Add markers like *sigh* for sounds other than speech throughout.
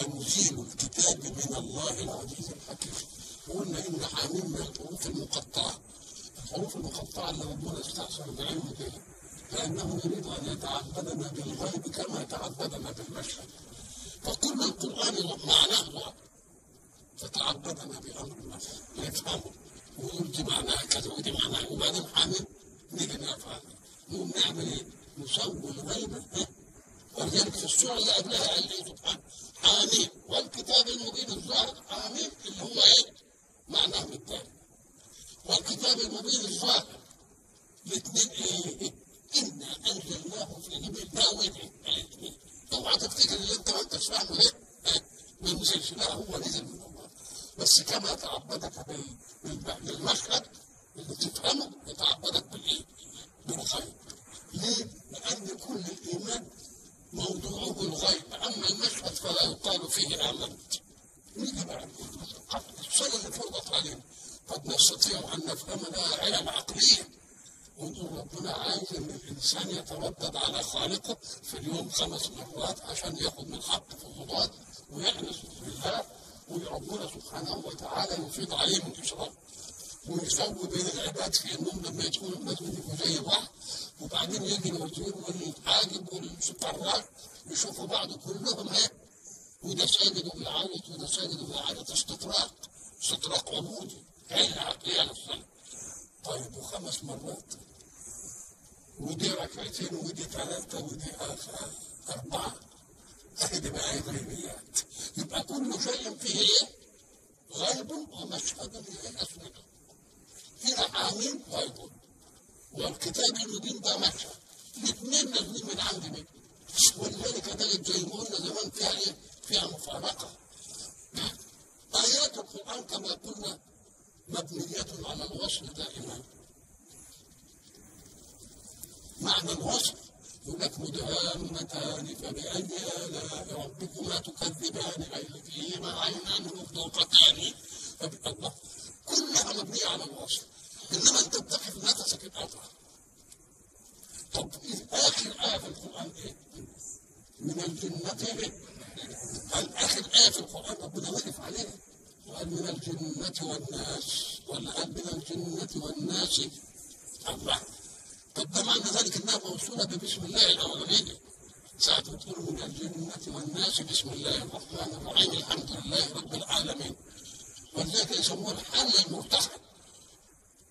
تنزيل الكتاب من الله العزيز الحكيم. وقلنا إن حاميم من الحروف المقطعة. الحروف المقطعة اللي ربنا استحسن بعلمه بها لأنه يريد أن يتعبدنا بالغيب كما تعبدنا بالمشهد. فكل القرآن معناه فتعبدنا بأمر المشهد نفهمه ويقول دي معناها كذا ودي معناها وبعدين حاميم نيجي نفهم. نقوم نعمل إيه؟ نسوي الغيبه ولذلك في السورة اللي قبلها قال إيه سبحانه حاميم والكتاب المبين الظاهر حاميم اللي هو إيه؟ معناه بالتالي والكتاب المبين الظاهر الاثنين إيه؟ إنا أنزلناه في ليله الاثنين اوعى تفتكر اللي أنت ما أنتش فاهمه إيه؟ ما نزلش لا هو نزل من الله بس كما تعبدك بالمشهد اللي تفهمه يتعبدك بالإيه؟ بالخير ليه؟ لأن كل الإيمان موضوعه الغيب أما المشهد فلا يقال فيه آمنت نيجي بقى اللي فرضت علينا قد نستطيع أن نفهمها علم عقلية ونقول ربنا عايز إن الإنسان يتردد على خالقه في اليوم خمس مرات عشان ياخد من حق فضولات ويحنس بالله وربنا سبحانه وتعالى يفيض عليه من اشراف ويسوي بين العباد في أنهم لما يدخلوا المسجد يبقوا زي بعض وبعدين يجي الوزير والحاجب والسفراج يشوفوا بعض كلهم إيه؟ وده ساجد وبيعيط وده ساجد وبيعيط استطراق استطراق عبودي هي العقليه للصلاه طيب وخمس مرات. ودي ركعتين ودي ثلاثة ودي أربعة. بقى إيه غيبيات يبقى كل شيء فيه إيه؟ غيب ومشهد للاسود هنا حامين غيب والكتاب المبين ده مشهد الاثنين نازلين من عند مين. ولذلك كذلك زي ما قلنا زمان فيها إيه؟ فيها مفارقة. آيات القرآن كما قلنا مبنية على الوصل دائما. معنى الوصل يقول لك مدهامتان فبأي آلاء ربكما تكذبان؟ أي فيهما عينان مفتوقتان الله مبنية على الوصل إنما أنت بتقف نفسك اتقطع طب آخر آية في القرآن إيه؟ من الجنة إيه؟ قال آخر آية في القرآن ربنا وقف عليها. وقال من الجنة والناس ولا قال من الجنة والناس. الله. طب ده معنى ذلك إنها موصولة ببسم الله الاولانيه ساعة تقول من الجنة والناس بسم الله الرحمن الرحيم الحمد لله رب العالمين. ولذلك يسموه الحل المرتحل.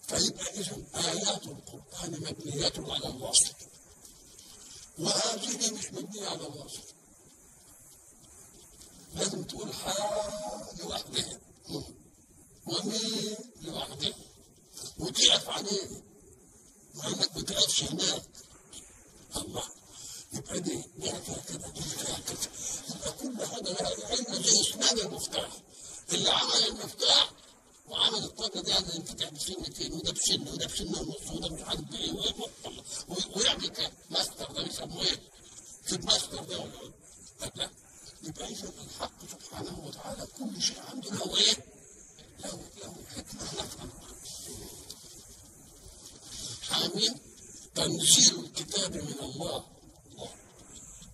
فيبقى إذا آيات القرآن مبنية على الوصف. وهذه مش مبنية على الوصف. لازم تقول حا لوحدها. ومين لوحدها. وتقف عليه. وانك ما تقفش هناك الله. يبقى دي فيها كده كده يبقى كل حاجة لها علم زي اسنان المفتاح. اللي عمل المفتاح. وعمل الطاقه دي عايز ينفتح بسنتين وده بسن وده بسن ونص وده مش عارف بايه ويعمل كده ماستر ده بيسموه إيه؟ في الماستر ده ولا لا يبقى اذا الحق سبحانه وتعالى كل شيء عنده له إيه؟ له له حكمه نفهم حامين تنزيل الكتاب من الله الله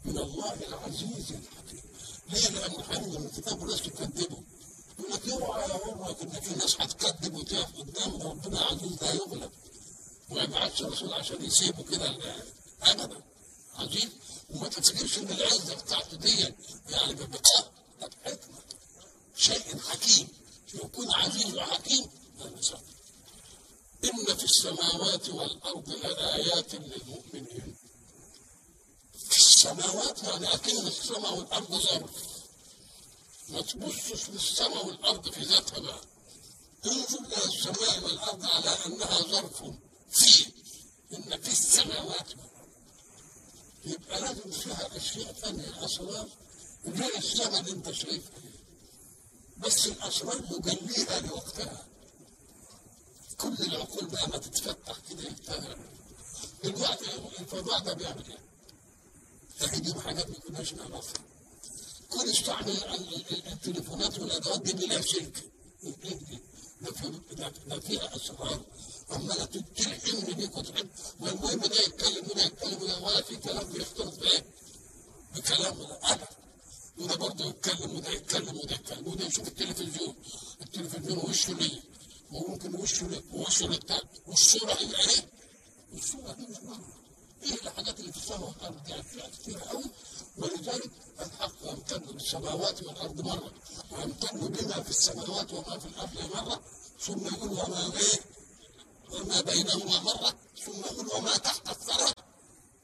من الله العزيز الحكيم ليه؟ لأن حامين الكتاب والناس تكذبه يقول لك اوعى يا عمرك ان في ناس هتكذب وتقف قدام ربنا عزيز لا يغلب وما يبعتش رسول عشان يسيبه كده ابدا عزيز وما تفتكرش ان العزه بتاعته دي يعني ببقاء لا بحكمه شيء حكيم يكون عزيز وحكيم هذا صح إن في السماوات والأرض لآيات للمؤمنين في السماوات يعني أكن السماء والأرض ظرف ما تبصش للسماء والأرض في ذاتها بقى. انظر إلى السماء والأرض على أنها ظرف في إن في السماوات يبقى لازم فيها أشياء ثانية أسرار غير السماء اللي أنت شايفها. بس الأسرار يجليها لوقتها. كل العقول بقى ما تتفتح كده يفتح دلوقتي الفضاء ده بيعمل إيه؟ هيجيب حاجات ما كناش نعرفها. كل استعمل التليفونات والأدوات دي بلا سلك ده في ده فيها أسرار. عماله تلحمني بيك وتحب والمهم ده يتكلم وده يتكلم ولا في كلام بيختلط بايه؟ بكلام ابدا وده برضه يتكلم وده يتكلم وده يتكلم. وده يشوف التلفزيون. التلفزيون وشه ليه؟ وممكن وشه ووشه للتاني والصورة هي إيه؟ والصورة دي مش مهمة. إيه الحاجات اللي في السماء والارض دي فيها كتير قوي ولذلك الحق يمتن بالسماوات والأرض مرة ويمتن بما في السماوات وما في الأرض مرة ثم يقول وما إيه؟ وما بينهما مرة ثم يقول وما تحت الثرى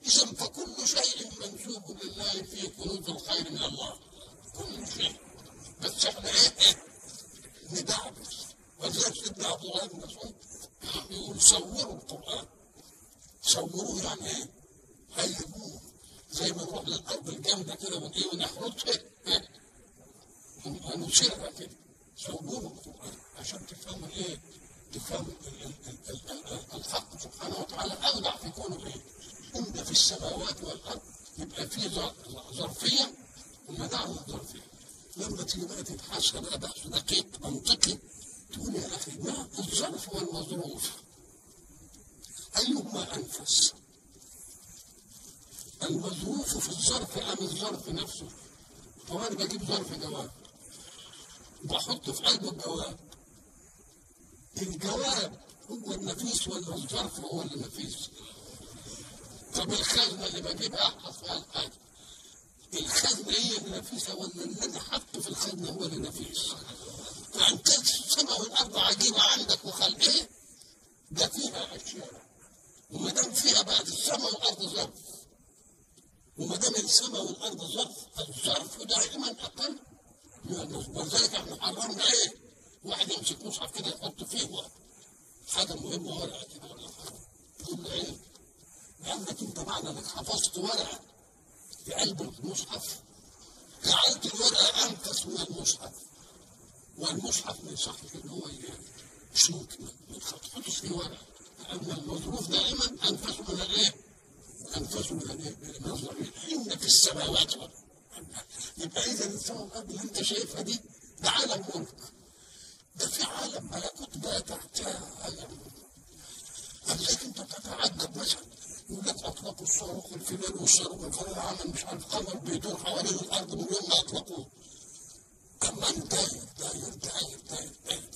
اذا فكل شيء منسوب لله في كنوز الخير من الله كل شيء بس إحنا إيه؟ إيه؟ ندعبس ولذلك سيدنا عبد الله بن مسعود يقول صوروا القرآن صوروه يعني إيه؟ هيبوه زي ما نروح للارض الجامدة كده وايه ونحرطها ونشيلها كده صوروه عشان تفهموا إيه؟ تفهموا الحق سبحانه وتعالى اودع في كونه إيه؟ إن في السماوات والأرض يبقى في ظرفية ومنعنا الظرفيه لما تيجي بقى تتحاسب بقى بحث دقيق منطقي تقول يا أخي ما الظرف والمظروف أيهما أنفس؟ المظروف في الظرف أم الظرف نفسه؟ أنا بجيب ظرف جواب. بحطه في قلب الجواب. الجواب هو النفيس ولا الظرف هو اللي نفيس طب الخزنة اللي بجيبها؟ أحفظ فيها الحاجة الخزنة هي النفيسة ولا اللي أنا حاطه في الخزنة هو اللي نفيس؟ فأنت السماء والأرض عجيبة عندك وخلقها ده فيها أشياء. وما دام فيها بعد السماء والأرض ظرف. وما دام السماء والأرض ظرف الظرف دائما أقل من النصب ولذلك إحنا حرمنا إيه؟ واحد يمسك مصحف كده يحط فيه حاجة مهمة ورقة كده ولا حاجة. تقول له إيه؟ لانك أنت معنى إنك حفظت ورقة في قلب المصحف جعلت الورقة انفس من المصحف. والمصحف ما يصحش إن هو يشوك ما تحطش فيه ورقة. أن المظروف دائما أنفس من الإيه؟ أنفس من الإيه؟ إن في السماوات والأرض. يبقى إذا السماء والأرض اللي أنت شايفها دي ده عالم ملك. ده في عالم ملكوت بقى تحتها عالم. لذلك أنت تتعجب مثلا يقول لك أطلقوا الصاروخ الفلاني والصاروخ الفلاني عمل مش عارف قمر بيدور حوالين الأرض من يوم ما أطلقوه كمان داير داير داير داير داير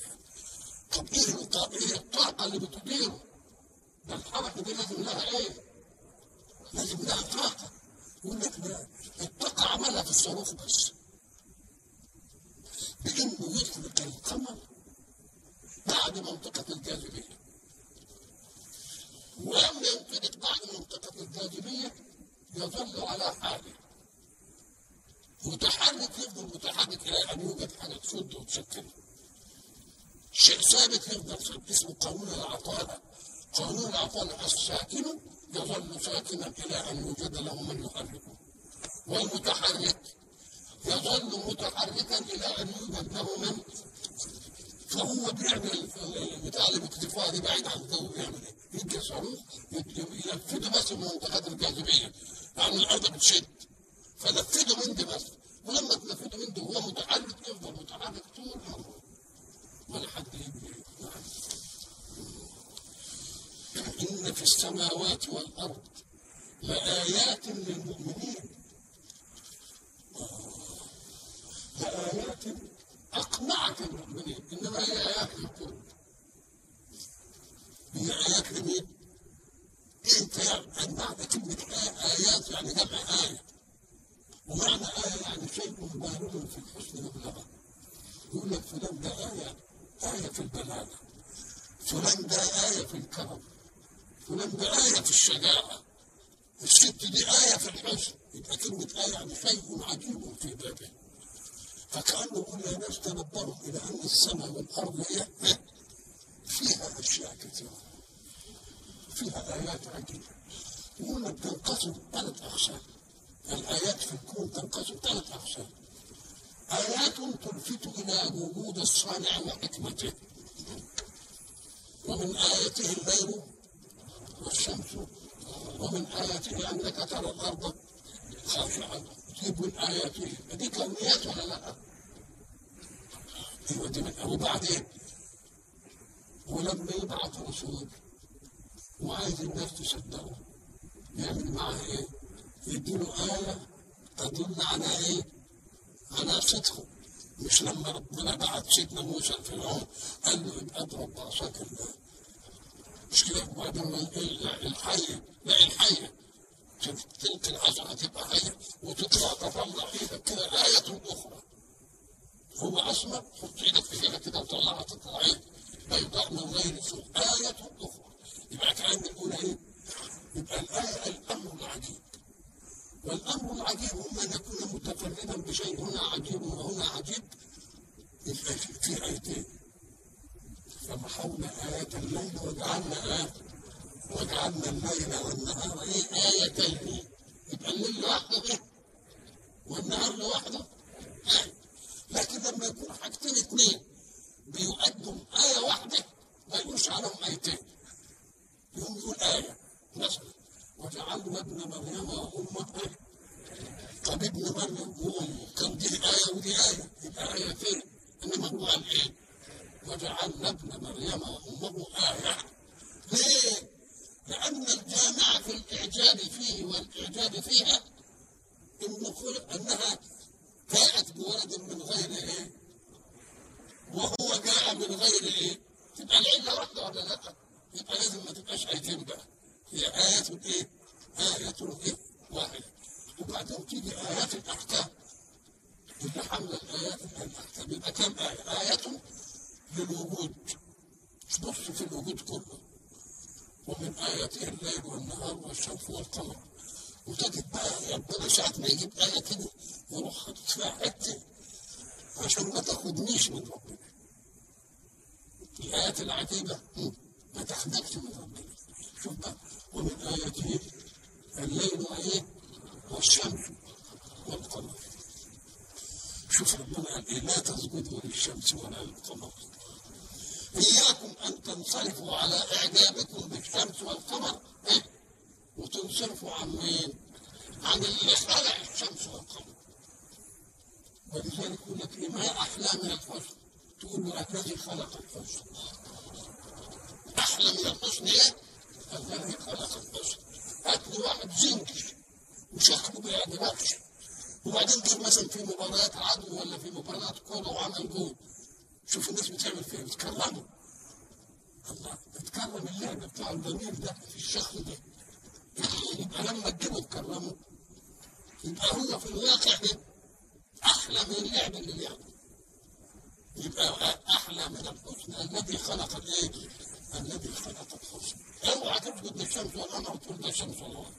طب إيه الطاقة اللي بتديره؟ ده الحركة دي لازم لها إيه؟ لازم لها طاقة يقول لك لا الطاقة عملها في الصاروخ بس. بإنه يطلق القمر بعد منطقة الجاذبية. ولما ينطلق بعد منطقة الجاذبية يظل على حاله. متحرك يفضل متحرك إلى أن يوجد حاجة تشد وتسكنه شيء ثابت يفضل ثابت اسمه قانون العطالة قانون العطالة الساكن يظل ساكنا إلى أن يوجد له من يحركه والمتحرك يظل متحركا إلى أن يوجد له من؟ فهو بيعمل بتاع الاكتفاء دي بعيد عن الجو بيعمل إيه؟ صاروخ ينفذه بس من منطقات الجاذبية. يعني الأرض بتشد. فنفذه من دي بس ولما تنفذه من دي يفضل متحرك طول عمره ولا حد يجي إن في السماوات والأرض لآيات للمؤمنين. لآيات أقنعت المؤمنين إنما هي آيات للكل هي آيات لمين؟ أنت يعني معنى كلمة آيات يعني جمع آية. ومعنى آية يعني شيء بالغ في الحسن مبلغا يقول لك فلان ده آية آية في البلاغة. فلان ده آية في الكرم. فلان ده آية في الشجاعة. الست دي آية في الحسن يبقى كلمة آية يعني شيء عجيب في بابه فكأنه يقول يا ناس تنبهوا إلى أن السماء والأرض هي فيها أشياء كثيرة. فيها آيات عجيبة. يقول لك تنقسم ثلاث أقسام. الآيات في الكون تنقسم ثلاث أقسام. آيات تلفت إلى وجود الصانع وحكمته. ومن آياته الليل والشمس ومن آياته أنك ترى الأرض خاشعة تجيب من آياته دي كونيات ولا لا؟ وبعدين ولما يبعث رسول وعايز الناس تصدقه يعمل معاه إيه؟ يديله آية تدل على إيه؟ على صدقه مش لما ربنا بعت سيدنا موسى الفرعون قال له اضرب بعصاك الله مش كده وبعدين الحية لا الحية تلك العصا هتبقى حية وتطلع تطلع إيدك كده آية أخرى هو أسمر حط إيدك في إيدك كده وطلعها تطلع إيه؟ بيضاء من غير سوء آية أخرى يبقى كأن الأولى إيه؟ يبقى الآية الأمر العجيب والأمر العجيب إما أن يكون متفردا بشيء هنا عجيب وهنا عجيب في آيتين فمحونا آية الليل وجعلنا آية وجعلنا الليل والنهار إيه؟ آيتين. يبقى الليل لوحده إيه والنهار لوحده. آية لكن لما يكون حاجتين اثنين بيؤدوا آية واحدة ما يقولش عليهم آيتين. يقوم يقول آية. مثلا وجعلنا ابن مريم وامه إيه؟ طب ابن مريم وامه كان دي آية ودي آية؟ يبقى فين؟ إنما هو قال إيه؟ وجعلنا ابن مريم وامه آية ليه؟ لأن الجامع في الإعجاب فيه والإعجاب فيها إن انها جاءت بولد من غير إيه؟ وهو جاء من غير إيه؟ تبقى العله واحدة ولا لا؟ يبقى لازم ما تبقاش ايتين بقى هي آيات إيه؟ آية إيه؟ واحدة وبعدين تيجي آيات الأحكام اللي حمل الآيات الأحكام يبقى كم آية؟ آية للوجود بص في الوجود كله ومن آياته الليل والشمس والقمر وتجد بقى ربنا ساعة ما يجيب آية كده يروح حاطط فيها حتة عشان ما تاخدنيش من ربنا. الآيات العجيبة ما تاخدكش من ربنا شوف بقى ومن آياته الليل وإيه والشمس والقمر شوف ربنا قال إيه لا تسجدوا للشمس ولا للقمر إياكم أن تنصرفوا على إعجابكم بالشمس والقمر إيه؟ وتنصرفوا عن مين؟ عن اللي خلق الشمس والقمر ولذلك يقول لك إيه ما أحلى من الحسن تقول له الذي خلق الحسن أحلى من الحسن إيه؟ الذي خلق الحسن هات لي واحد زنكي وشكله ما يعجبكش وبعدين جه مثلا في مباريات عدو ولا في مباريات كوره وعمل جول شوف الناس بتعمل فيه بتكرمه الله بتكرم اللعب بتاع الجميل ده في الشخص ده يبقى لما تجيبه تكرمه يبقى هو في الواقع ده أحلى من اللعب اللي لعبه يبقى أحلى من الحسن الذي خلق الإيه؟ الذي خلق الحسن أوعى تسجد للشمس والقمر وتقول ده الشمس والقمر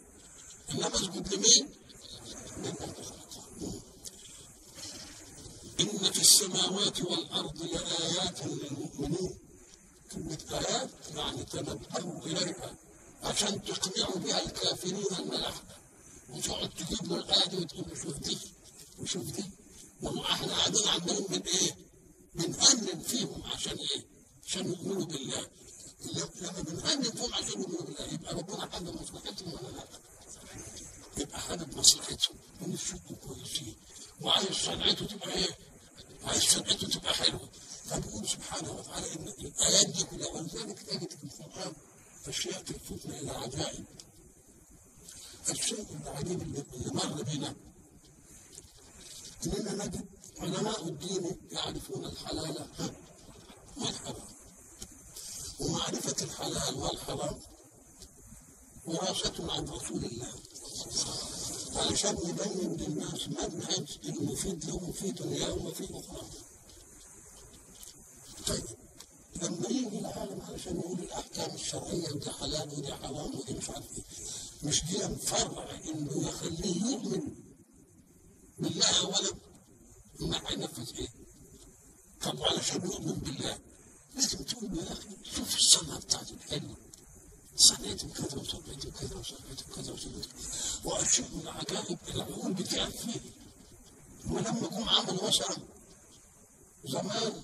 إنما اسجد لمين؟ إن في السماوات والأرض لآيات للمؤمنين كلمة آيات يعني تنبهوا إليها عشان تقنعوا بها الكافرين الملاحدة وتقعد تجيب له الآية دي وتقول له شوف دي وشوف دي وهو إحنا قاعدين عمالين من إيه؟ بنأمن فيهم عشان إيه؟ عشان يؤمنوا بالله لما بنأمن فيهم عشان يؤمنوا بالله يبقى ربنا حاجة مصلحتهم ولا لا؟ يبقى حاجة مصلحتهم ونشوفهم كويسين وعايز صنعته تبقى إيه؟ عايز صنعته تبقى حلوة فبيقول سبحانه وتعالى إن الآيات دي كلها ولذلك تجد في القرآن اشياء تلفتنا إلى عجائب الشيء العجيب اللي مر بنا إننا نجد علماء الدين يعرفون الحلال والحرام. ومعرفة الحلال والحرام وراثه عن رسول الله. علشان يبين للناس منهج المفيد له في دنياهم وفي أخرى. طيب لما يجي العالم علشان يقول الأحكام الشرعية ودي حلال ودي حرام ودي مش عارف إيه مش دي مفرع إنه يخليه يؤمن بالله اولا انه هينفذ إيه؟ طب علشان يؤمن بالله لازم تقول يا أخي شوف الصنعه بتاعته الحلوه صليت بكذا وصليت بكذا وصليت بكذا وصليت واشياء من العجائب العقول بتعرف فيه ولما جم عملوا مثلا زمان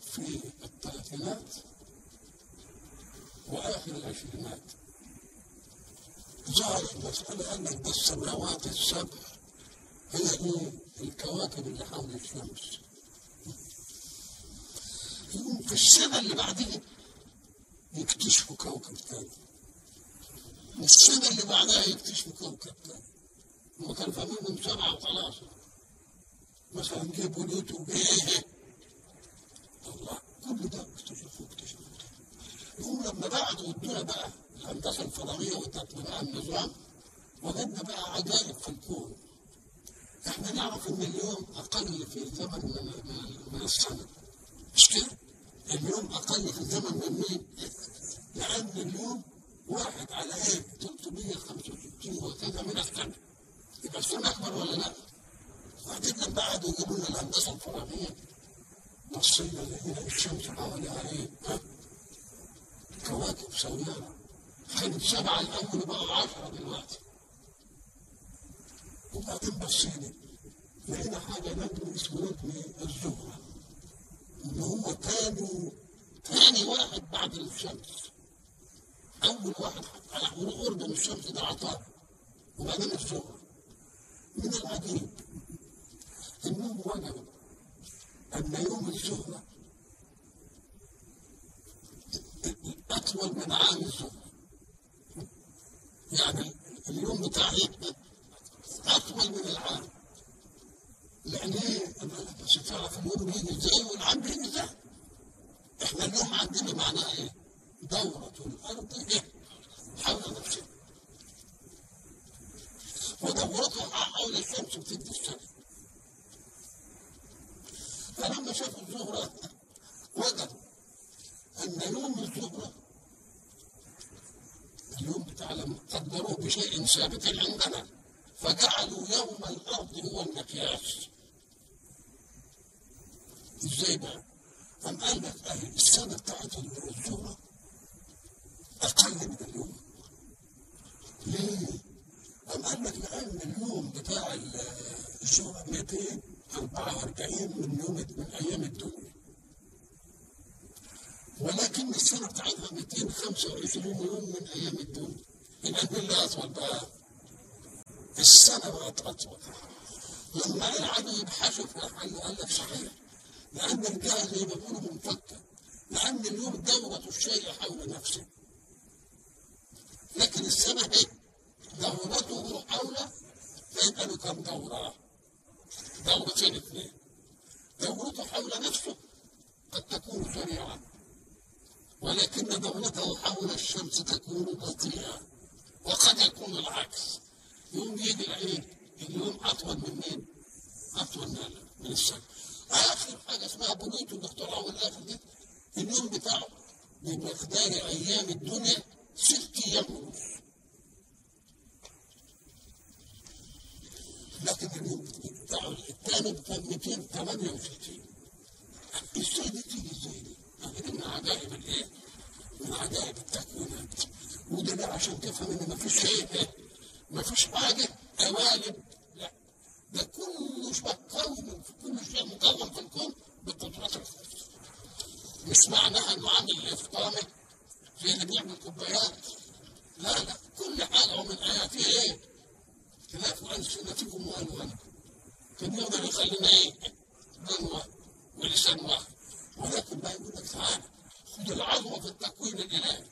في الثلاثينات وآخر العشرينات ظهرت مسألة ده السماوات السبع هي إيه؟ الكواكب اللي حول الشمس. يقوم في السنة اللي بعدها يكتشفوا كوكب تاني. والسنة اللي بعدها يكتشفوا كوكب تاني. هم كانوا فاهمين من سبعة وخلاص. مثلا جيبوا بلوتو إيه الله كل ده اكتشفوا اكتشفوا يقوم لما بعدوا ادونا بقى الهندسة الفضائية وتطبيق النظام وجدنا بقى عجائب في الكون إحنا نعرف ان اليوم أقل في الزمن من, من, السنة مش كده؟ اليوم أقل في الزمن من مين؟ لأن اليوم واحد على إيه؟ 365 وكذا من السنة يبقى السنة اكبر ولا لا؟ وبعدين لما قعدوا يجيبوا لنا الهندسة الفضائيه بصينا لقينا الشمس حواليها إيه؟ كواكب سيارة كانت سبعة الأول وبقوا عشرة دلوقتي وبعدين بصينا لقينا حاجة نجم اسمه نجم الزهرة. إن هو تاني تاني واحد بعد الشمس. أول واحد على قرب من الشمس ده عطارد وبعدين الزهرة. من العجيب إنهم وجدوا أن يوم الزهرة أطول من عام الزهرة. يعني اليوم بتاعي أطول من العام لأن إيه؟ بس تعرف اليوم بيجي إزاي والعام بيجي إزاي؟ إحنا اليوم عندنا معناه إيه؟ دورة الأرض إيه؟ حول نفسها ودورتها حول الشمس بتدي السنة فلما شافوا الزهرة وجدوا أن يوم الزهرة اليوم بتاع قدروه بشيء ثابت عندنا فجعلوا يوم الأرض هو المقياس إزاي بقى؟ أم قال لك أهي السنة بتاعت الزهرة أقل من اليوم ليه؟ أم قال لك لأن اليوم بتاع الزهرة 244 من يوم من أيام الدنيا ولكن السنة بتاعتها 225 يوم من أيام الدنيا اللي أطول بقى؟ السنة بقت أطول. لما قعدوا يبحثوا في الحل قال لك صحيح لأن الجهل زي ما لأن اليوم دورة الشيء حول نفسه. لكن السنة هي دورته حول فيبقى له كم دورة؟ دورتين اثنين دورته حول نفسه قد تكون سريعة. ولكن دورته حول الشمس تكون بطيئة. وقد يكون العكس. يوم يجي العيد اليوم أطول من مين؟ أطول من من السنة آخر حاجة اسمها بلوتو اللي اخترعوه الآخر دي اليوم بتاعه بمقدار أيام الدنيا ست أيام ونص لكن اليوم بتاعه الثاني كان 268 إزاي دي تيجي إزاي دي؟ يعني من عجائب الايه؟ من عجائب التكوينات وده ده عشان تفهم ان مفيش شيء ما فيش حاجة قوالب لا. ده كله مكون كل شيء مكون في الكون الخاصة مش معناها انه عامل افطامة زي اللي بيعمل كوبايات. لا لا. كل حاجة ومن آياته إيه؟ خلاف ألسنتكم وألوانكم كان يقدر يخلينا إيه؟ واحد ولسان واحد ولكن بقى يقول لك تعالى خد العظمة في التكوين الإلهي.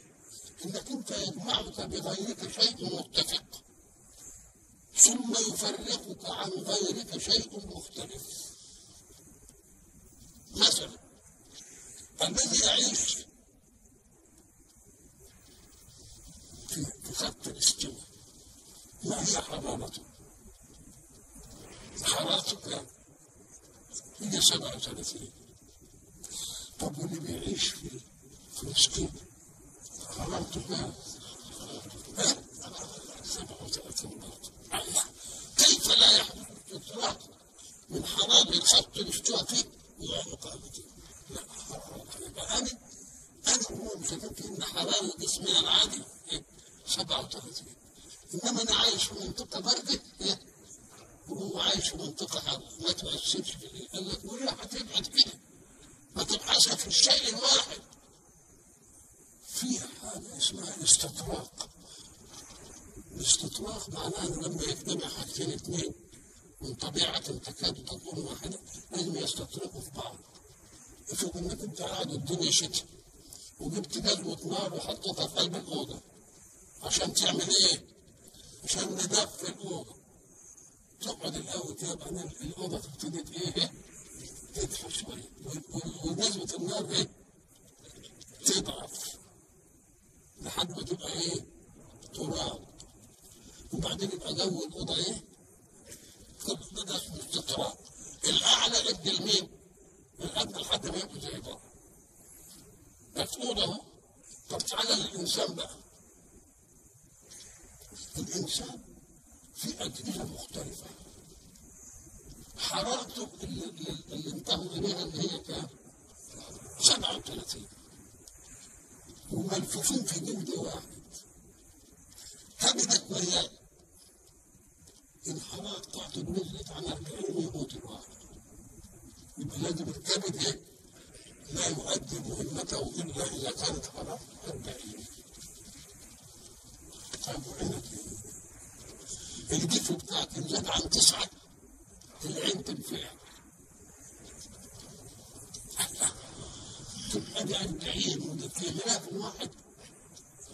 إنك أنت يجمعك بغيرك شيء متفق. ثم يفرقك عن غيرك شيء مختلف مثلا الذي يعيش في خط الاستواء ما هي حرارته؟ حرارته كام؟ هي 37 طب واللي بيعيش في فلسطين حرارته كام؟ ها؟ 37 برضه الله. كيف لا يحدث استطلاق من حرارة خط الاستواء فيه؟ إلى مقابلته؟ لا يبقى أنا أنا هو مشكلت إن حرارة جسمي العادي 37 إنما أنا عايش في منطقة باردة. وهو عايش في منطقة حرة ما تؤثرش في قال لك وليه هتبعد كده ما تبحثها في الشيء الواحد. فيها حاجة اسمها الاستطراق. الاستطراق معناه أنه لما يجتمع حاجتين اثنين من طبيعة تكاد تكون واحدة لازم يستطرقوا في بعض افرض إنك أنت قاعد الدنيا شتاء وجبت جزمة نار وحطيتها في قلب الأوضة عشان تعمل إيه؟ عشان ندفي الأوضة تقعد الأول كده الأوضة تبتدي إيه؟ تدفى شوية وجزمة النار إيه؟ تضعف لحد ما تبقى إيه؟ تراب وبعدين يبقى جو الأوضة إيه؟ ده اسمه استطراد الأعلى ادي لمين؟ الأدنى لحد ما يبقوا زي بعض. مفقود اهو طب تعالى للانسان بقى. الإنسان في اجهزه مختلفة. حرارته اللي, اللي انتهوا إليها اللي هي كام؟ 37 وملفوفين في جلد واحد. كبدة مليان الحرارة بتاعته نزلت عن 40 يموت الواحد يبقى لازم الكبد إيه؟ لا يؤدي مهمته إلا إذا كانت حرارة 40 طيب وعينك إيه؟ الجيف بتاعك ان زاد عن تسعة العين تنفعل تبقى دي 40 في غلاف واحد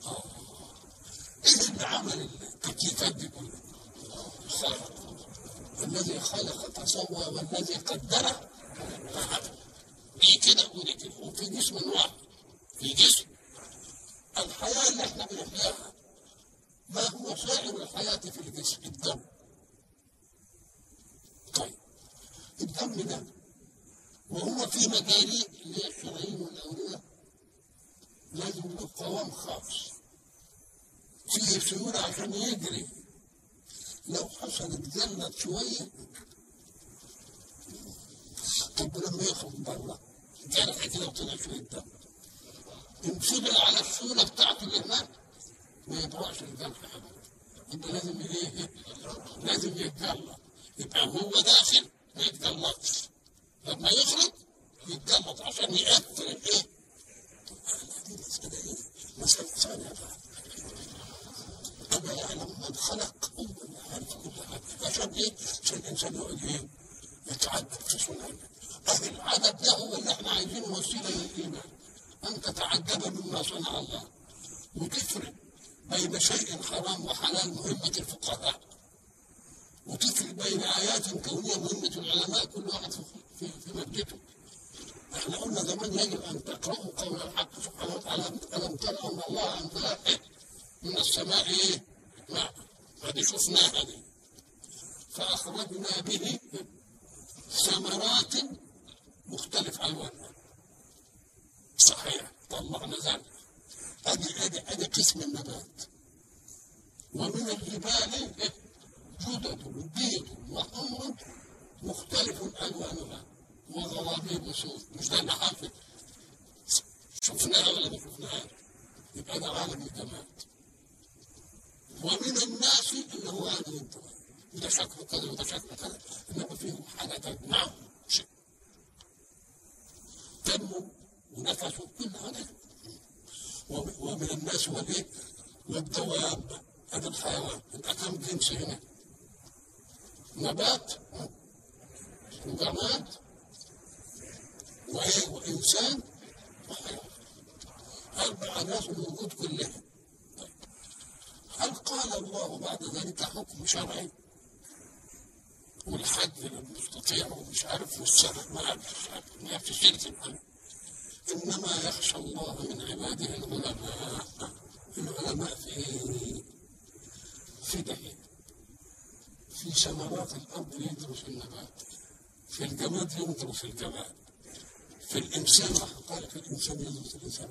آه إيه اللي عمل التكييفات دي كلها؟ صح الذي خلق فسوى والذي قدر. فهدى دي كده ودي كده وفي جسم واحد في جسم. الحياة اللي إحنا بنحياها. ما هو سائر الحياة في الجسم؟ الدم. طيب. الدم ده وهو في مجاري اللي هي الشرايين والأوردة لازم له قوام خاص. فيه سيولة عشان يجري. لو حصلت جلت شوية. طب لما يخرج بره جرح كده وطلع شوية دم انفضل على الصورة بتاعته اللي هناك ما يطلعش الجرح أبدا يبقى لازم إيه؟ لازم يتجلط يبقى هو داخل ما يتجلطش لما يخرج يتجلط عشان؟ دي مسألة إيه؟ مسألة ثانية بقى. أما يعلم من خلق عارف كل حاجة عشان إيه؟ عشان الإنسان يقعد إيه؟ يتعدد في سنة أهل العدد ده هو اللي إحنا عايزينه وسيلة للإيمان أن تتعجب مما صنع الله وتفرق بين شيء حرام وحلال مهمة الفقهاء وتفرق بين آيات كونية مهمة العلماء كل واحد في في, مجده إحنا قلنا زمان يجب أن تقرأوا قول الحق سبحانه وتعالى ألم ترى أن الله أنزل من السماء إيه؟ ماء هذه شفناها دي فأخرجنا به ثمرات مختلف ألوانها. صحيح طلعنا ذلك أدي أدي أدي قسم النبات. ومن الجبال جدد بيض وحمر مختلف ألوانها. وغرابيب سود مش ده اللي حافظ؟ شفناها ولا ما شفناها يبقى ده عالم الجماد ومن الناس هو عالم الجماد وده شكله كذا وده شكله كذا انما فيهم حاجة تجمعهم شيء. دمه ونفسه كل هذا. ومن الناس والايه والدواب. هذا الحيوان. يبقى كم جنس هنا. نبات وجماد وايه وإنسان وحيوان. أربع ناس الوجود كلها هل قال الله بعد ذلك حكم شرعي. والحج للمستطيع ومش عارف والسنة ما ما في شرك إنما يخشى الله من عباده العلماء العلماء في في دهين في ثمرات الأرض يدرس النبات. في الجماد يدرس الجماد. في الإنسان قال في الإنسان يدرس الإنسان.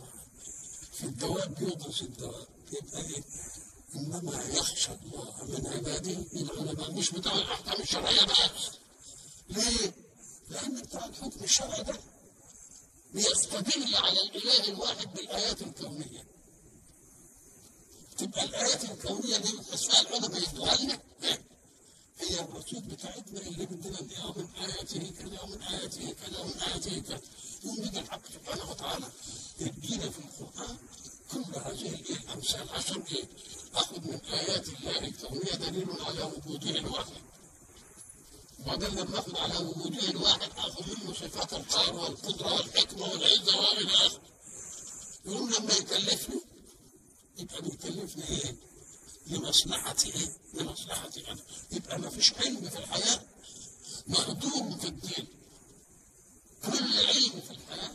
في الدواب يدرس الدواب. يبقى إيه؟ إنما يخشى الله من عباده العلماء مش بتوع الأحكام الشرعية بس ليه؟ لأن بتاع الحكم الشرعي ده بيستدل على الإله الواحد بالآيات الكونية. تبقى الآيات الكونية دي اسمها العلماء يدوها لنا هي الرصيد بتاعتنا اللي بدنا نلاقيها من آياته كذا ومن آياته كذا ومن آياته كذا. يوم يجي الحق سبحانه وتعالى يدينا في القرآن كل هذه الأمثال عشان إيه؟ أخذ من آيات الله الكونية دليل على وجوده الواحد وبعدين لما اخذ على وجوده الواحد أخذ منه صفات القهر والقدرة والحكمة والعزة وإلى آخره. يقول لما يكلفني يبقى بيكلفني إيه؟ لمصلحتي إيه؟ لمصلحتي أنا. يبقى ما فيش علم في الحياة مهدوم في الدين. كل علم في الحياة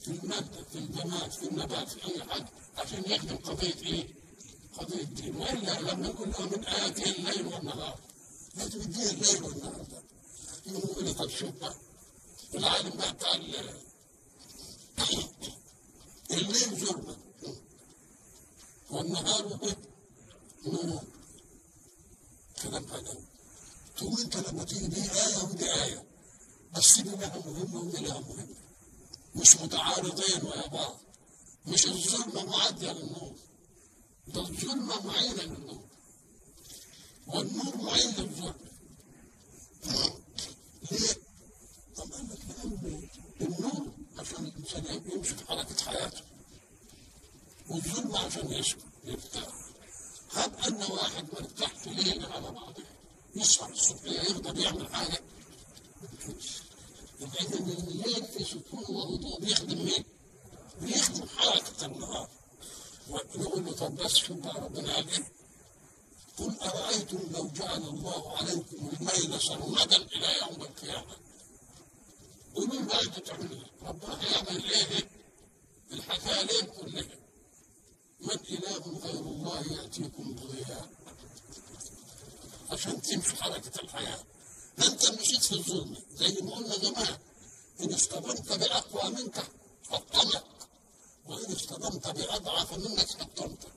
في المادة في الجماد في النبات في أي حاجة عشان يخدم قضية إيه؟ قضية الدين وإلا لما نقول من آياته الليل والنهار. لازم الدين الليل والنهار. ده يقول لي طب شوف بقى العالم بقى بتاع الليل ظلمة والنهار نور كلام هذا. تقول انت لما تيجي دي آية ودي آية. بس دي لها مهمة ودي لها مهمة مش متعارضين ويا بعض. مش الظلمة معادية للنور ده الظلمة معينة للنور والنور معين للظلم. ليه؟ طب قال لك لأن النور عشان الإنسان يمشي في حركة حياته. والظلمة عشان يسكن يرتاح هب أن واحد مرتاح في ليل على بعضه. يسهر الصبح يغضب يعمل حاجة. إذا الليل في سكون وهدوء بيخدم مين؟ بيخدم حركة النهار ونقول له طب بس شوف ربنا قال إيه؟ قل أرأيتم لو جعل الله عليكم الليل سرمدا إلى يوم القيامة قولوا بقى أنتوا تعملوا ربنا هيعمل إيه؟ الحكاية كلها من إله غير الله يأتيكم بضياء عشان تمشي حركة الحياة ده أنت مشيت في الظلم. زي ما قلنا زمان إن اصطدمت بأقوى منك حطمك وإن اصطدمت بأضعف منك حطمتك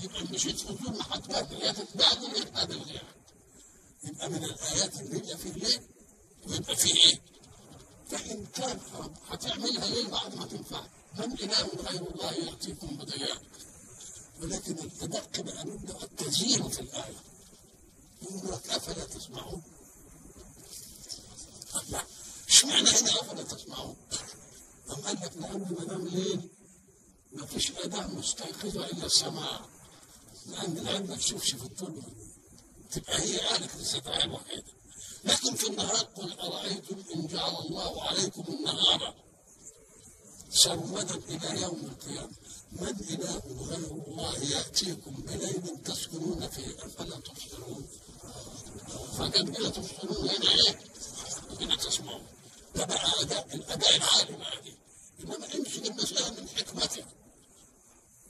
يبقى مشيت في الظلم هتبهدل يا تتبهدل يا تتبهدل يبقى من الآيات اللي هي في الليل ويبقى في إيه؟ فإن كان هتعملها ليل بعد ما تنفع من إله غير الله يأتيكم بضياء ولكن الأدق بقى التزيين في الآية. يقول لك أفلا تسمعون؟ لا اشمعنى هنا أفلا تسمعون؟ أم قال لك لأن ما دام ليل ما فيش أداة مستيقظة إلا السماع لأن العين ما تشوفش في الظلمة تبقى هي آلة الاستدعاء الوحيدة لكن في النهار قل أرأيتم إن جعل الله عليكم النهار؟ سرمدا إلى يوم القيامة. من إله غير الله يأتيكم بليل تسكنون فيه. أفلا تبصرون؟ فكان هنا تبصرون. هنا إيه؟ تسمعون ده بقى أداء الأداء العالي بقى دي إنما امشي المسألة من حكمته؟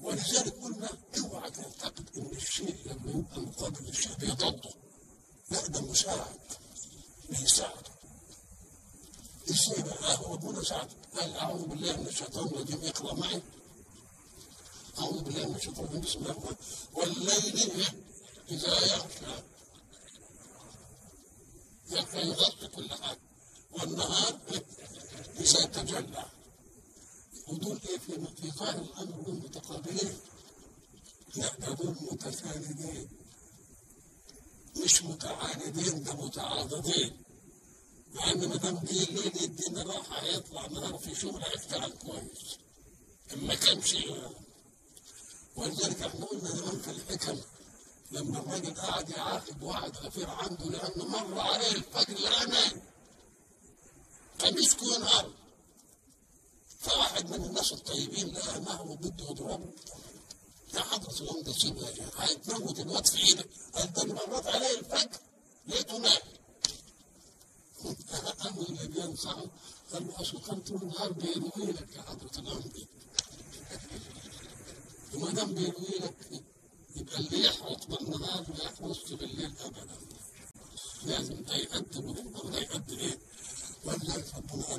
ولذلك قلنا اوعى تعتقد إن الشيء لما يبقى مقابل الشيء بيضده لا ده مساعد بيساعده إزاي بقى هو ابونا سعد قال أعوذ بالله من الشيطان الرجيم؟ اقرأ معي. أعوذ بالله من الشيطان الرجيم بسم الله الرحمن والليل إذا يغشى يغطي كل حاجة والنهار اذا تجلى ودول إيه في ظاهر الأمر دول متقابلين لا ده دول متساندين مش متعاندين ده متعاضدين. لأن ما دام دي الليل يدينا راحة هيطلع نهار في شغل هيشتغل كويس. ما كانش ولذلك إحنا قلنا زمان في الحكم لما الراجل قعد يعاقب واحد غفير عنده لأنه مر عليه الفجر لقى نايم قميص ينهار. فواحد من الناس الطيبين لقى انه بده يضربه. يا حضرة الأم سيبها يعني هيتموت الواد في إيدك. قال ده مرات عليه الفجر. لقيته نايم *laughs* له اللي بينصحه قال له أصل كان طول النهار بيروي لك يا حضرة الأنبياء *laughs* وما دام بيروي لك يبقى اللي يحرط بالنهار ما يحرصش بالليل ابدا. لازم ده يأدي مهمة وده يأدي إيه؟ قال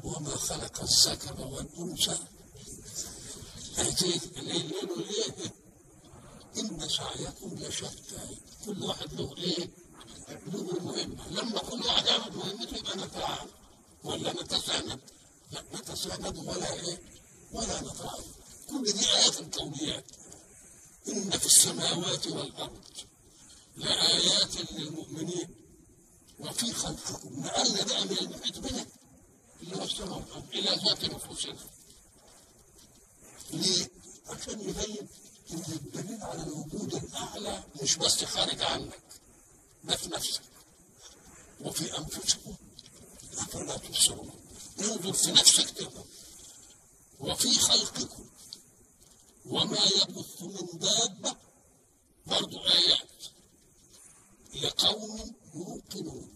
وما خلق الذكر والأنثى. هذه الليل وليه إن سعيكم لشتى كل واحد له إيه؟ له مهمة. لما كل واحد يعمل مهمته يبقى نتعاون ولا نتساند. لا نتساند ولا إيه؟ ولا نتعاون كل دي آيات الكونيات. إن في السماوات والأرض لآيات للمؤمنين وفي خلقكم نقلنا بقى من المحيط بنا اللي والأرض إلى ذات نفوسنا ليه؟ عشان يبين إن الدليل على الوجود الأعلى مش بس خارج عنك ده في نفسك. وفي أنفسكم أفلا تبصرون. انظر في نفسك كده وفي خلقكم وما يبث من دابة برضو آيات لقوم يوقنون.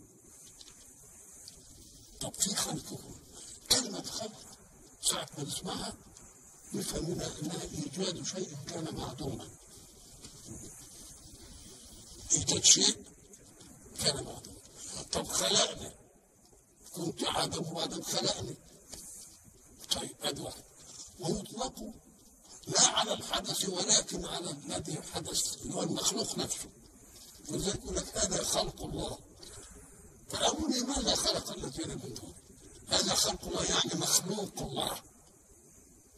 طب في خلقكم كلمة خلق ساعة ما نسمعها نفهم إنها إيجاد شيء كان معدوما. إيجاد شيء كان معدوما. طب خلقنا. كنت عدم وبعدين خلقني طيب ادي واحد ويطلق لا على الحدث ولكن على الذي حدث. هو المخلوق نفسه. ولذلك يقول لك هذا خلق الله. فأروني ماذا خلق الذين من دون؟ هذا خلق الله يعني مخلوق الله.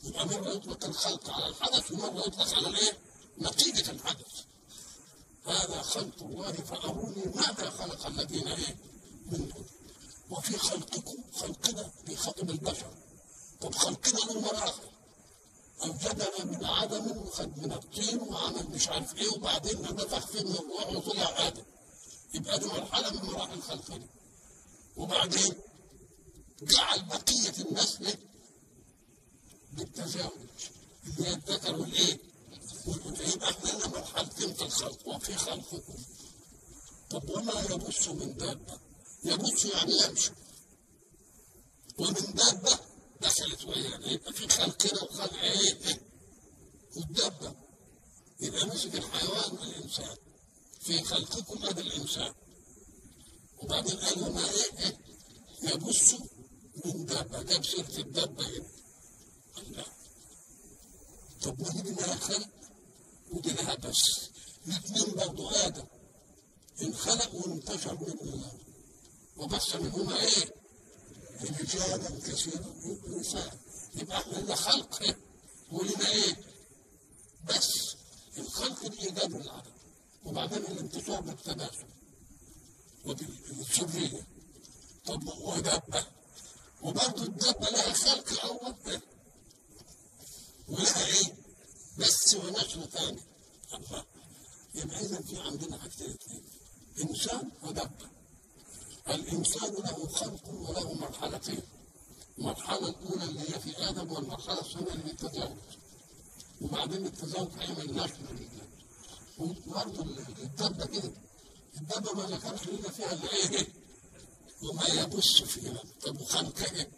يبقى مرة يطلق الخلق على الحدث ومرة يطلق على الإيه؟ نتيجة الحدث. هذا خلق الله فأروني ماذا خلق الذين إيه؟ من دون. وفي خلقكم خلقنا بخطب البشر. طب خلقنا مراحل أوجدنا من عدم وخد من الطين وعمل مش عارف إيه وبعدين نفخ من الروح وطلع آدم يبقى دي مرحلة من مراحل خلقنا. وبعدين جعل بقية النسل بالتزاوج. اللي هي الذكر؟ والأنثى يبقى لنا مرحلتين في الخلق وفي خلقكم. طب وما يبص من دابة؟ يبص يعني يمشي. ومن دابة دخلت ويانا يبقى في خلقنا وخلق إيه؟ والدابة يبقى مسك الحيوان والإنسان. في خلقكم هذا الإنسان. وبعدين قال وما إيه؟ إيه؟ يبص من دابة. جاب سيرة الدابة هنا الله. طب ما دي لها خلق؟ ودي لها بس. الاثنين برضه آدم. انخلق وانتشر منه وبث منهما رجالا كثيرا ونساء يبقى إحنا لنا خلق؟ ولنا إيه؟ بس الخلق الايجاد والعدم وبعدين الانتشار بالتناسل وبالذريه طب ودابه وبرضه الدابه لها خلق إيه؟ ولها إيه؟ بس ونشر ثاني الله يبقى اذا في عندنا حاجتين إنسان ودابه الإنسان له خلق وله مرحلتين. المرحلة الأولى اللي هي في آدم والمرحلة الثانية اللي هي التزاوج وبعدين التزاوج هيعمل نشر وبرضه الدبة كده. الدبة ما ذكرش لنا فيها إلا إيه وما يبص فيها. طب وخلق إيه؟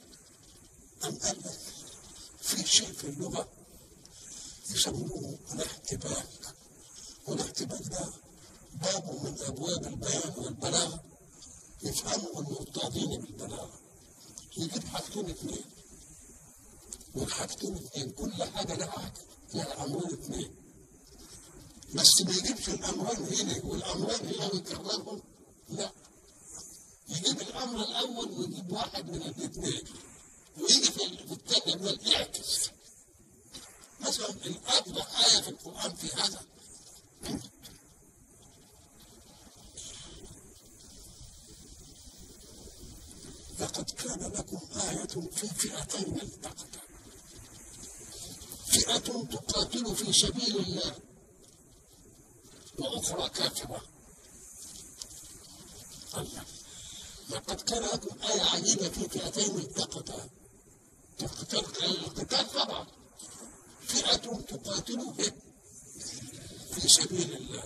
أم قال لك في شيء في اللغة يسموه الاحتباك. والاحتباك ده باب من أبواب البيان والبلاغة. يفهموا المرتاضين بالبلاغة. يجيب حاجتين اثنين. والحاجتين اثنين كل حاجة لها حاجة لها أمرين اثنين. بس ما يجيبش الأمرين هنا والأمرين هنا ويكررهم لا. يجيب الأمر الأول ويجيب واحد من الاثنين. ويجي في الثاني من الإعكس. مثلا الأوضح آية في القرآن في هذا. لقد كان لكم آية في فئتين التقتا فئة تقاتل في سبيل الله وأخرى كافرة. الله لقد كان لكم آية عجيبة في فئتين التقتا القتال طبعا فئة تقاتل في سبيل الله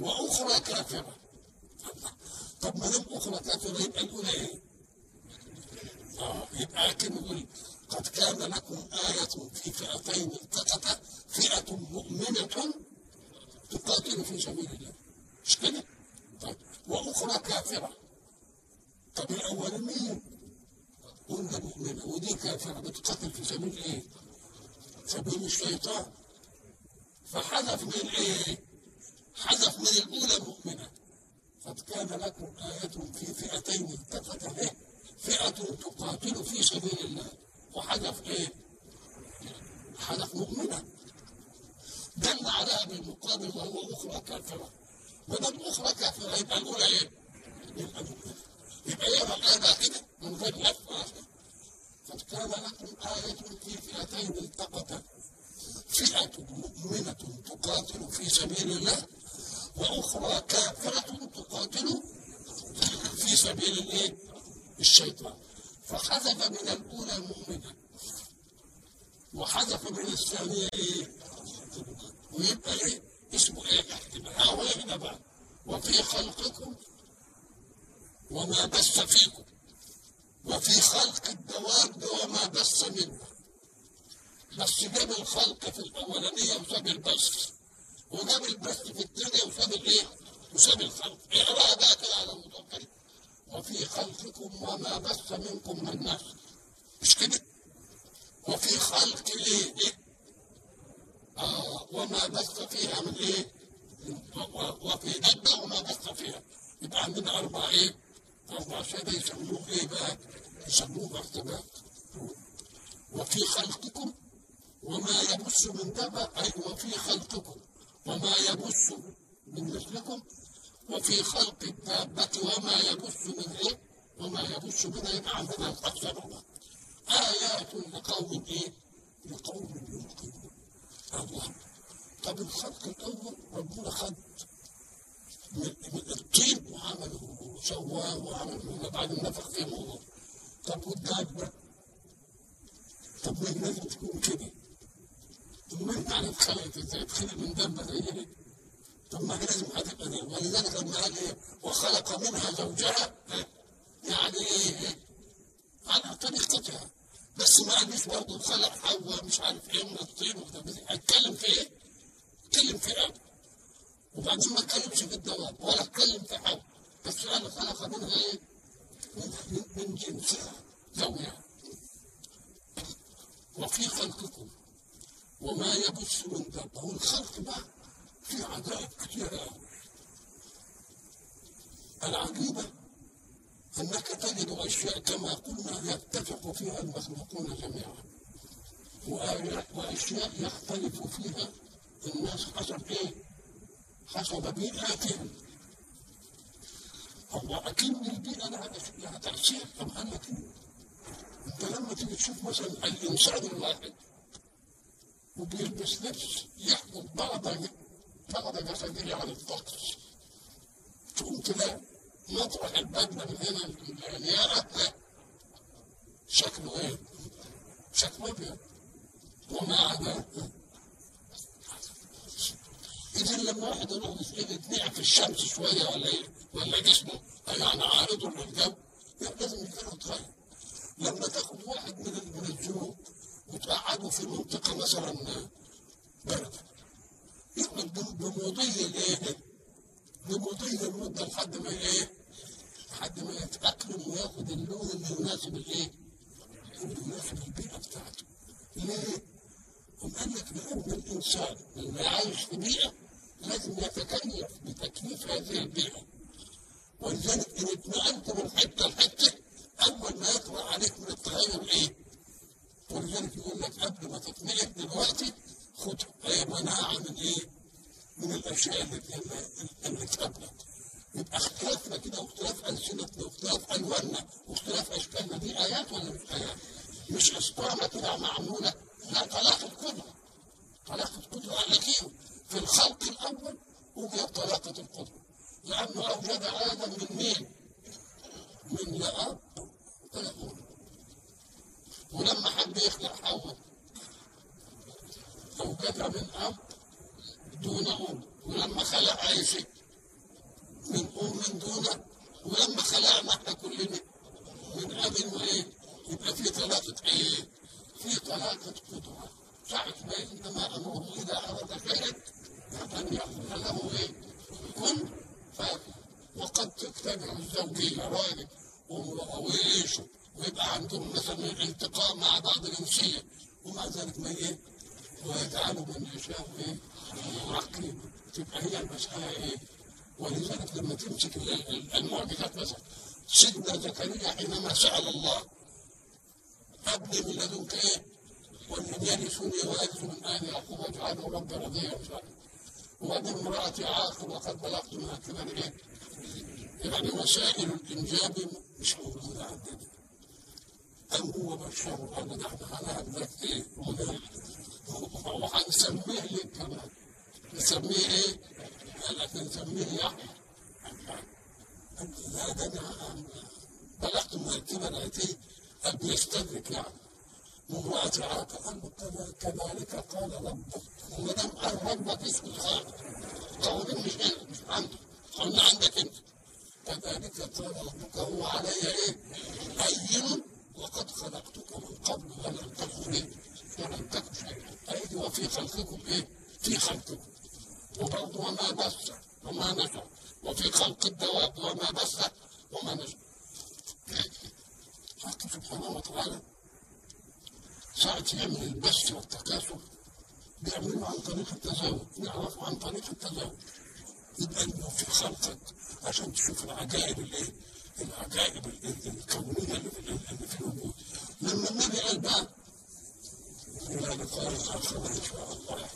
وأخرى كافرة. الله طب ما دام أخرى كافرة يبقى الأولى إيه؟ لكن يقول قد كان لكم آية في فئتين التقتا فئة مؤمنة تقاتل في سبيل الله. مش كده؟ طيب. وأخرى كافرة. طب الأولانية. قلنا مؤمنة ودي كافرة بتقاتل في سبيل إيه؟ سبيل الشيطان. فحذف من إيه؟ حذف من الأولى مؤمنة. قد كان لكم آية في فئتين التقتا إيه؟ سبيل الله وحذف إيه؟ حذف مؤمنة دل عليها بالمقابل وهو أخرى كافرة ما دام أخرى كافرة يبقى الأولى إيه؟ يبقى الاولى يبقى يقرا الايه كده من غير لف قد كان لكم آية في فئتين التقتا فئة مؤمنة تقاتل في سبيل الله وأخرى كافرة تقاتل في سبيل الايه؟ الشيطان فحذف من الأولى مؤمنة وحذف من الثانية إيه؟ ويبقى إيه؟ اسمه إيه؟ احتمال هو هنا بقى وفي خلقكم وما بث فيكم وفي خلق الدواب وما بث منها بس جاب الخلق في الأولانية وساب البث وجاب البث في الثانية وساب الإيه؟ وساب الخلق اقرأ بقى كده على الموضوع كده وفي خلقكم وما بث منكم من نفس مش كده؟ وفي خلق الايه؟ إيه؟ آه وما بث فيها من إيه؟ وفي دبة وما بث فيها يبقى عندنا أربع إيه؟ أربع شيء يسموه إيه بقى؟ يسموه ارتباط وفي خلقكم وما يبث من دبة أي وفي خلقكم وما يبث من مثلكم. وفي خلق الدابة وما يبث من إيه؟ وما يبث منها يبقى عندنا أكثر آيات لقوم إيه؟ لقوم يوقنون. الله. طب الخلق الأول ربنا خد من من الطين وعمله وسواه وعمله وبعدين نفخ فيه موضوع. طب والدابة طب ما لازم تكون كده طب ما انت عارف خلقت إزاي تخلق من دابة زي إيه؟ طب ما لازم هتبقى دي ولذلك لما قال إيه وخلق منها زوجها يعني إيه؟ على طريقتها بس ما قالوش برضه خلق حواء مش عارف إيه من الطين هتكلم في إيه؟ اتكلم في آدم وبعدين ما اتكلمش في الدواب ولا اتكلم في حواء بس قال خلق منها إيه؟ من, من جنسها زوجها وفي خلقكم وما يبث من دابة هو الخلق بقى في عجائب كثيرة قوي العجيبة أنك تجد أشياء كما قلنا يتفق فيها المخلوقون جميعا وأشياء يختلف فيها الناس حسب إيه؟ حسب بيئاتهم هو أكيد البيئة لها لها تأثير طب لك أنت لما تيجي تشوف مثلا الإنسان الواحد وبيلبس لبس يحمل بعض بعض جسده عن الطقس تقوم تلاقي مطرح البدلة من هنا الياقة شكله إيه؟ شكله ابيض وما عدا إذا لما واحد يروح يتنقع في الشمس شوية ولا إيه؟ ولا جسمه يعني عارضه للجو لازم يكون يتغير لما تاخد واحد من من الجنوب وتقعده في منطقة مثلا باردة يقعد بمضي الايه؟ بمضي المدة لحد ما إيه؟ لحد ما يتأقلم وياخد اللون اللي يناسب الإيه؟ اللي يناسب البيئة بتاعته. ليه؟ قال لك لأن الإنسان اللي عايش في بيئة لازم يتكيف بتكييف هذه البيئة. ولذلك إن اتنقلت من حتة لحتة أول ما يطرأ عليك من التغير إيه؟ ولذلك يقول لك قبل ما تتنقل دلوقتي خد مناعة من إيه؟ من الأشياء اللي اللي تقابلك. يبقى اختلافنا كده واختلاف ألسنتنا واختلاف ألواننا واختلاف أشكالنا دي آيات ولا مش آيات؟ مش إسطوانة كده معمولة لا طلاقة قدرة طلاقة قدرة عليكم في الخلق الأول وجد طلاقة القدرة لأنه أوجد آدم من مين؟ من لا أب ولا أم ولما حب يخلق حواء أوجدها من أب دون أم ولما خلق عيسى من أم دون ولما خلقنا إحنا كلنا من أب وإيه؟ يبقى في طلاقة إيه؟ في طلاقة قدرة ساعة ما إنما أمره إذا أراد خيرا أن يقول له إيه؟ كن فيكون وقد تجتمع الزوجية راجل وإيش ويبقى عندهم مثلا التقاء مع بعض الجنسية ومع ذلك ما إيه؟ ويجعلوا من يشاء إيه؟ رقيب تبقى هي المسألة إيه؟ ولذلك لما تمسك المعجزات مثلا سيدنا زكريا حينما سأل الله أبني من لدنك إيه؟ والذي يرثني ويرث من آل يعقوب واجعله رب رضيا ومن امرأتي عاقر وقد بلغت منها كبر إيه؟ يعني وسائل الانجاب مش موجوده عندنا أم هو بشر هذا نحن هنعمل إيه؟ وهنسميه ليه كمان؟ نسميه إيه؟ قال لك نسميه يحيى لا ده بلغت من الكبر اتيه قد يستدرك يعني عاقر قال له كذلك قال ربك دام قال ربك اسم الخالق قوله مش مش عنده قلنا عندك انت كذلك قال ربك هو علي إيه؟ هين وقد خلقتك من قبل ولم تكن إيه؟ ولم تكن شيئا ايدي وفي خلقكم إيه؟ في خلقكم وبرضه وما بث وما نشر وفي خلق الدواب وما بث وما نشر حتى سبحانه وتعالى ساعة يعمل البث والتكاثر. بيعملوا عن طريق التزاوج يعرفوا عن طريق التزاوج. يبقى إنه في خلقك عشان تشوف العجائب الايه؟ العجائب الكونية اللي في اللي في الوجود. لما النبي قال بقى إلى لقاء آخر إن شاء الله.